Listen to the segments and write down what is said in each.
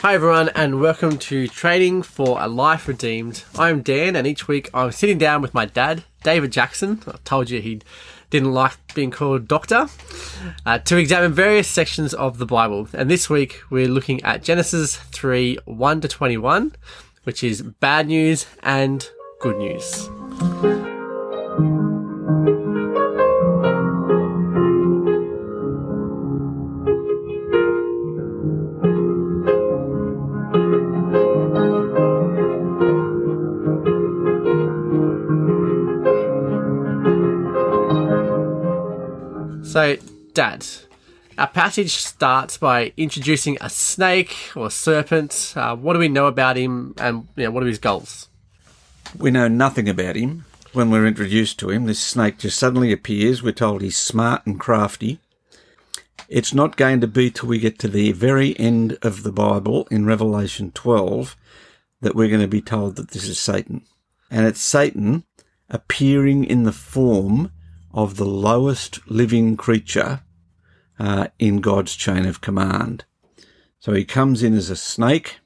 Hi, everyone, and welcome to Training for a Life Redeemed. I'm Dan, and each week I'm sitting down with my dad, David Jackson. I told you he didn't like being called doctor, uh, to examine various sections of the Bible. And this week we're looking at Genesis 3 1 to 21, which is bad news and good news. So, Dad, our passage starts by introducing a snake or serpent. Uh, what do we know about him, and you know, what are his goals? We know nothing about him. When we're introduced to him, this snake just suddenly appears. We're told he's smart and crafty. It's not going to be till we get to the very end of the Bible in Revelation 12 that we're going to be told that this is Satan. And it's Satan appearing in the form of the lowest living creature uh, in God's chain of command. So he comes in as a snake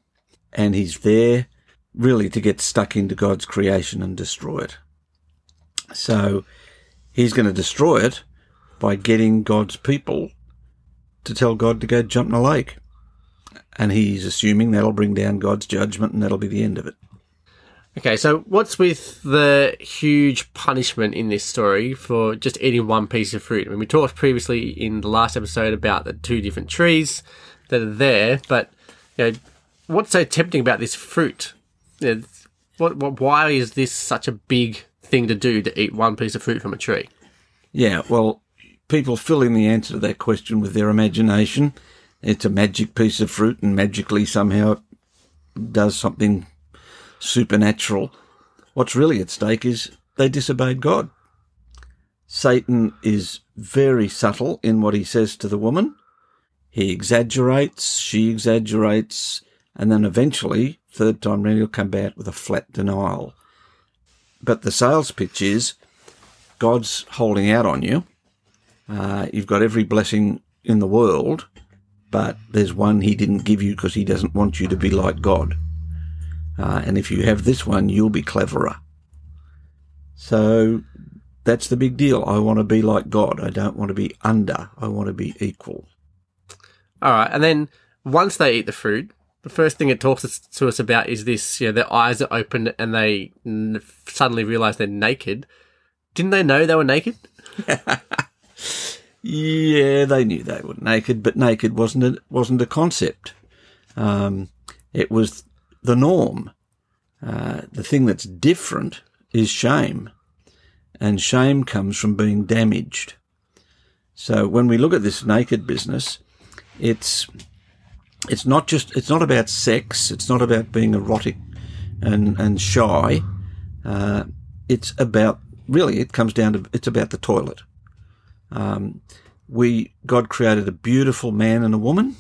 and he's there really to get stuck into God's creation and destroy it. So he's going to destroy it by getting God's people to tell God to go jump in a lake. And he's assuming that'll bring down God's judgment and that'll be the end of it. Okay, so what's with the huge punishment in this story for just eating one piece of fruit? I mean, we talked previously in the last episode about the two different trees that are there, but you know, what's so tempting about this fruit? You know, what, what, why is this such a big thing to do to eat one piece of fruit from a tree? Yeah, well, people fill in the answer to that question with their imagination. It's a magic piece of fruit, and magically somehow it does something supernatural. What's really at stake is they disobeyed God. Satan is very subtle in what he says to the woman. He exaggerates, she exaggerates, and then eventually, third time round, he'll come back with a flat denial. But the sales pitch is God's holding out on you. Uh, you've got every blessing in the world, but there's one he didn't give you because he doesn't want you to be like God. Uh, and if you have this one, you'll be cleverer. So that's the big deal. I want to be like God. I don't want to be under. I want to be equal. All right. And then once they eat the fruit, the first thing it talks to us about is this, you know, their eyes are open and they suddenly realize they're naked. Didn't they know they were naked? yeah, they knew they were naked, but naked wasn't a, wasn't a concept. Um, it was the norm. Uh, the thing that's different is shame. And shame comes from being damaged. So when we look at this naked business, it's it's not just it's not about sex. It's not about being erotic and and shy. Uh, it's about really it comes down to it's about the toilet. Um, we God created a beautiful man and a woman,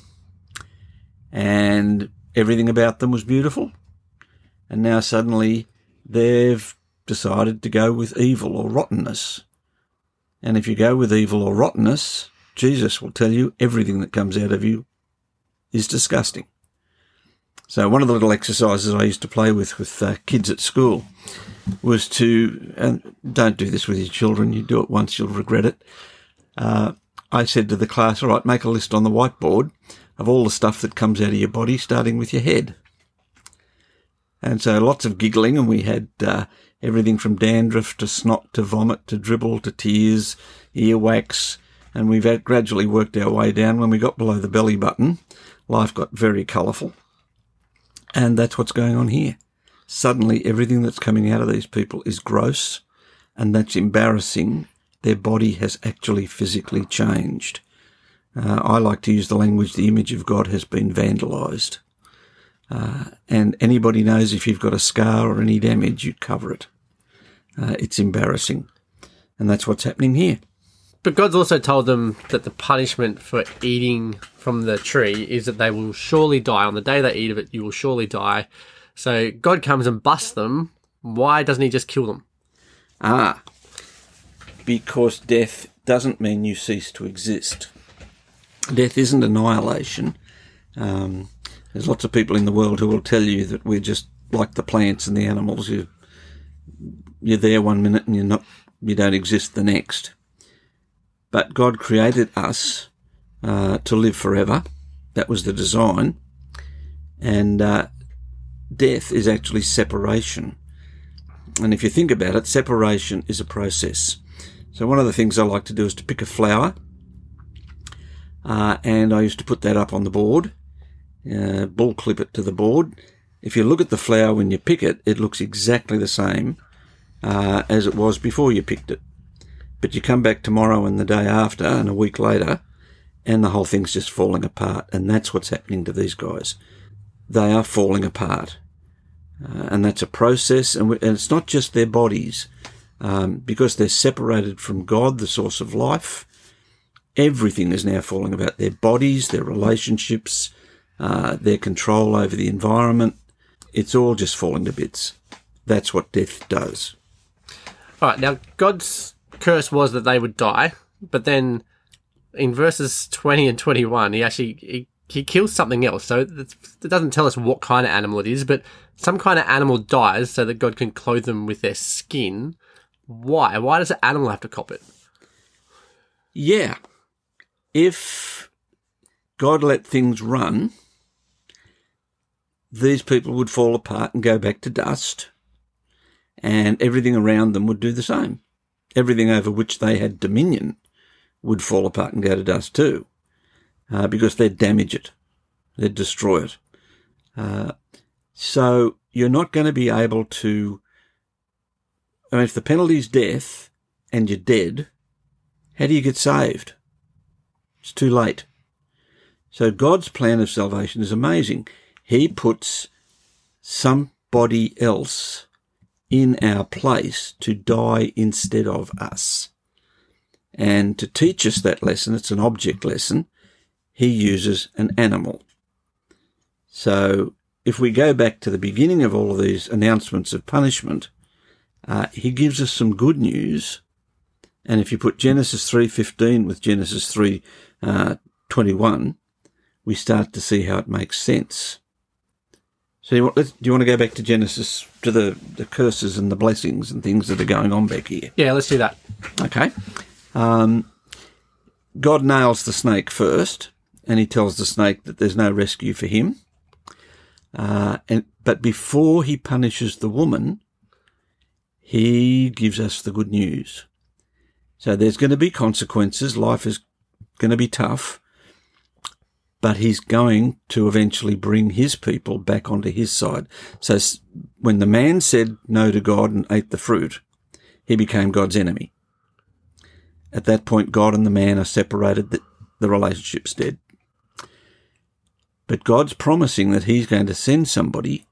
and everything about them was beautiful. And now suddenly they've decided to go with evil or rottenness. And if you go with evil or rottenness, Jesus will tell you everything that comes out of you is disgusting. So one of the little exercises I used to play with with uh, kids at school was to, and don't do this with your children, you do it once, you'll regret it. Uh, I said to the class, all right, make a list on the whiteboard of all the stuff that comes out of your body, starting with your head. And so lots of giggling, and we had uh, everything from dandruff to snot to vomit to dribble to tears, earwax, and we've gradually worked our way down. When we got below the belly button, life got very colourful. And that's what's going on here. Suddenly, everything that's coming out of these people is gross, and that's embarrassing. Their body has actually physically changed. Uh, I like to use the language, the image of God has been vandalized. Uh, and anybody knows if you've got a scar or any damage, you'd cover it. Uh, it's embarrassing. And that's what's happening here. But God's also told them that the punishment for eating from the tree is that they will surely die. On the day they eat of it, you will surely die. So God comes and busts them. Why doesn't he just kill them? Ah, because death doesn't mean you cease to exist death isn't annihilation. Um, There's lots of people in the world who will tell you that we're just like the plants and the animals. You, you're there one minute and you're not, you don't exist the next. But God created us uh, to live forever. That was the design. And uh, death is actually separation. And if you think about it, separation is a process. So one of the things I like to do is to pick a flower, uh, and I used to put that up on the board, uh, bull clip it to the board. If you look at the flower when you pick it, it looks exactly the same uh, as it was before you picked it. But you come back tomorrow and the day after and a week later, and the whole thing's just falling apart. And that's what's happening to these guys. They are falling apart. Uh, and that's a process, and, we, and, it's not just their bodies, um, because they're separated from God, the source of life. Everything is now falling about their bodies, their relationships, uh, their control over the environment. It's all just falling to bits. That's what death does. All right, now God's curse was that they would die, but then in verses 20 and 21, he actually he, he kills something else. So it doesn't tell us what kind of animal it is, but some kind of animal dies so that God can clothe them with their skin. Why? Why does an animal have to cop it? Yeah. If God let things run, these people would fall apart and go back to dust, and everything around them would do the same. Everything over which they had dominion would fall apart and go to dust too, uh, because they'd damage it, they'd destroy it. Uh, so you're not going to be able to. I mean, if the penalty is death and you're dead, how do you get saved? It's too late. So God's plan of salvation is amazing. He puts somebody else in our place to die instead of us. And to teach us that lesson, it's an object lesson, he uses an animal. So if we go back to the beginning of all of these announcements of punishment, uh, he gives us some good news. And if you put Genesis 3.15 with Genesis 3.21, uh, we start to see how it makes sense. So you want, do you want to go back to Genesis, to the, the curses and the blessings and things that are going on back here? Yeah, let's do that. Okay. Um, God nails the snake first, and he tells the snake that there's no rescue for him. Uh, and but before he punishes the woman, he gives us the good news. So there's going to be consequences. Life is going to be tough, but he's going to eventually bring his people back onto his side. So when the man said no to God and ate the fruit, he became God's enemy. At that point, God and the man are separated. The, relationship's dead. But God's promising that He's going to send somebody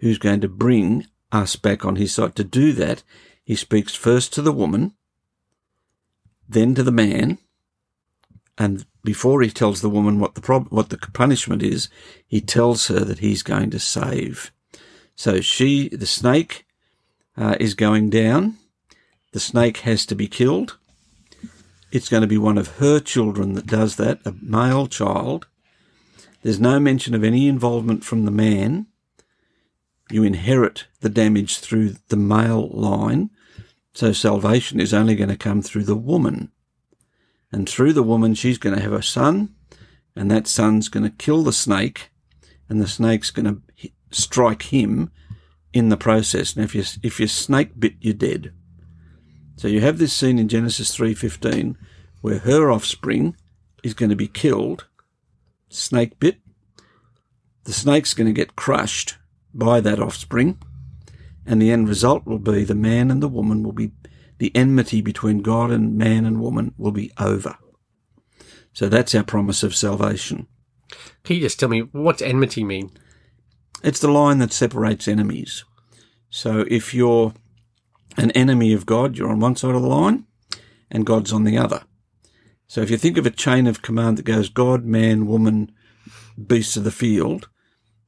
who's going to bring us back on His side. To do that, He speaks first to the woman, then to the man, and before he tells the woman what the what the punishment is, he tells her that he's going to save. So she, the snake, uh, is going down. The snake has to be killed. It's going to be one of her children that does that, a male child. There's no mention of any involvement from the man. You inherit the damage through the male line. So salvation is only going to come through the woman. And through the woman, she's going to have a son, and that son's going to kill the snake, and the snake's going to strike him in the process. Now, if you if you're snake bit, you're dead. So you have this scene in Genesis three fifteen where her offspring is going to be killed snake bit. The snake's going to get crushed by that offspring, and the end result will be the man and the woman will be, the enmity between God and man and woman will be over. So that's our promise of salvation. Can you just tell me what's enmity mean? It's the line that separates enemies. So if you're an enemy of God, you're on one side of the line and God's on the other. So if you think of a chain of command that goes God, man, woman, beasts of the field,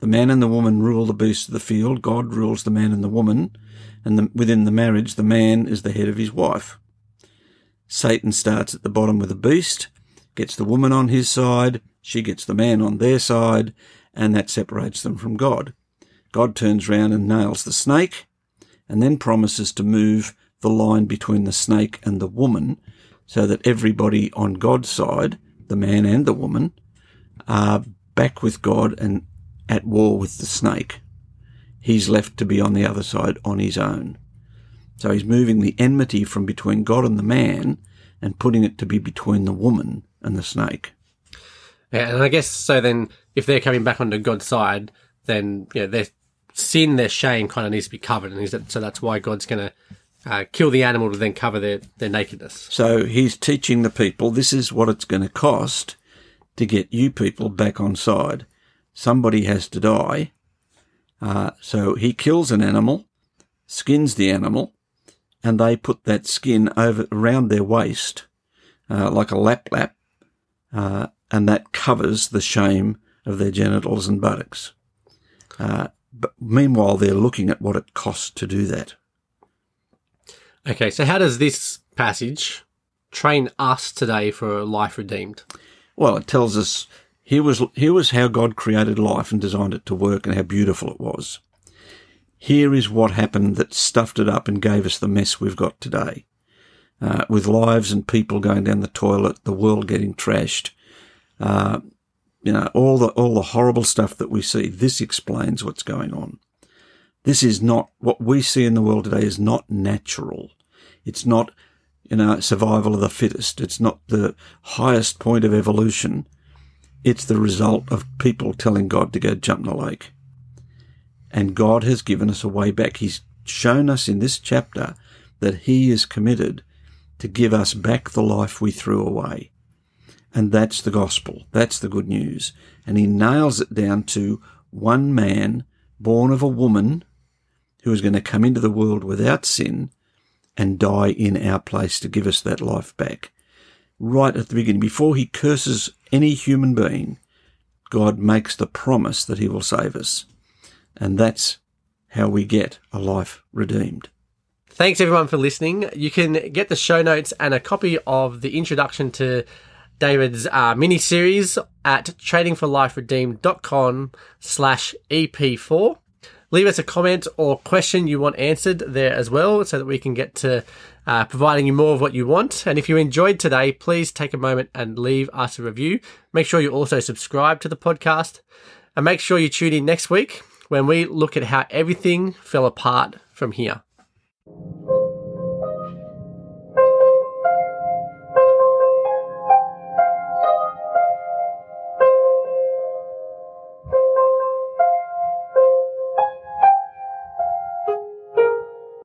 the man and the woman rule the beasts of the field. God rules the man and the woman. And the, within the marriage, the man is the head of his wife. Satan starts at the bottom with the beast, gets the woman on his side, she gets the man on their side, and that separates them from God. God turns round and nails the snake and then promises to move the line between the snake and the woman so that everybody on God's side, the man and the woman, are back with God and at war with the snake. He's left to be on the other side on his own. So he's moving the enmity from between God and the man and putting it to be between the woman and the snake. Yeah, and I guess so. Then, if they're coming back onto God's side, then you know, their sin, their shame, kind of needs to be covered, and that, so that's why God's going to uh, kill the animal to then cover their their nakedness. So he's teaching the people this is what it's going to cost to get you people back on side. Somebody has to die. Uh, so he kills an animal, skins the animal, and they put that skin over around their waist uh, like a lap lap, uh, and that covers the shame of their genitals and buttocks. Uh, but meanwhile, they're looking at what it costs to do that. Okay, so how does this passage train us today for a life redeemed? Well, it tells us here was here was how God created life and designed it to work, and how beautiful it was. Here is what happened that stuffed it up and gave us the mess we've got today, uh, with lives and people going down the toilet, the world getting trashed, uh, you know, all the all the horrible stuff that we see. This explains what's going on. This is not what we see in the world today. Is not natural. It's not, you know, survival of the fittest. It's not the highest point of evolution. It's the result of people telling God to go jump in the lake. And God has given us a way back. He's shown us in this chapter that He is committed to give us back the life we threw away. And that's the gospel. That's the good news. And He nails it down to one man born of a woman who is going to come into the world without sin and die in our place to give us that life back. Right at the beginning, before he curses any human being, God makes the promise that he will save us. And that's how we get a life redeemed. Thanks everyone for listening. You can get the show notes and a copy of the introduction to David's uh, mini series at trainingforliferedeemed.com slash EP4. Leave us a comment or question you want answered there as well so that we can get to uh, providing you more of what you want. And if you enjoyed today, please take a moment and leave us a review. Make sure you also subscribe to the podcast and make sure you tune in next week when we look at how everything fell apart from here.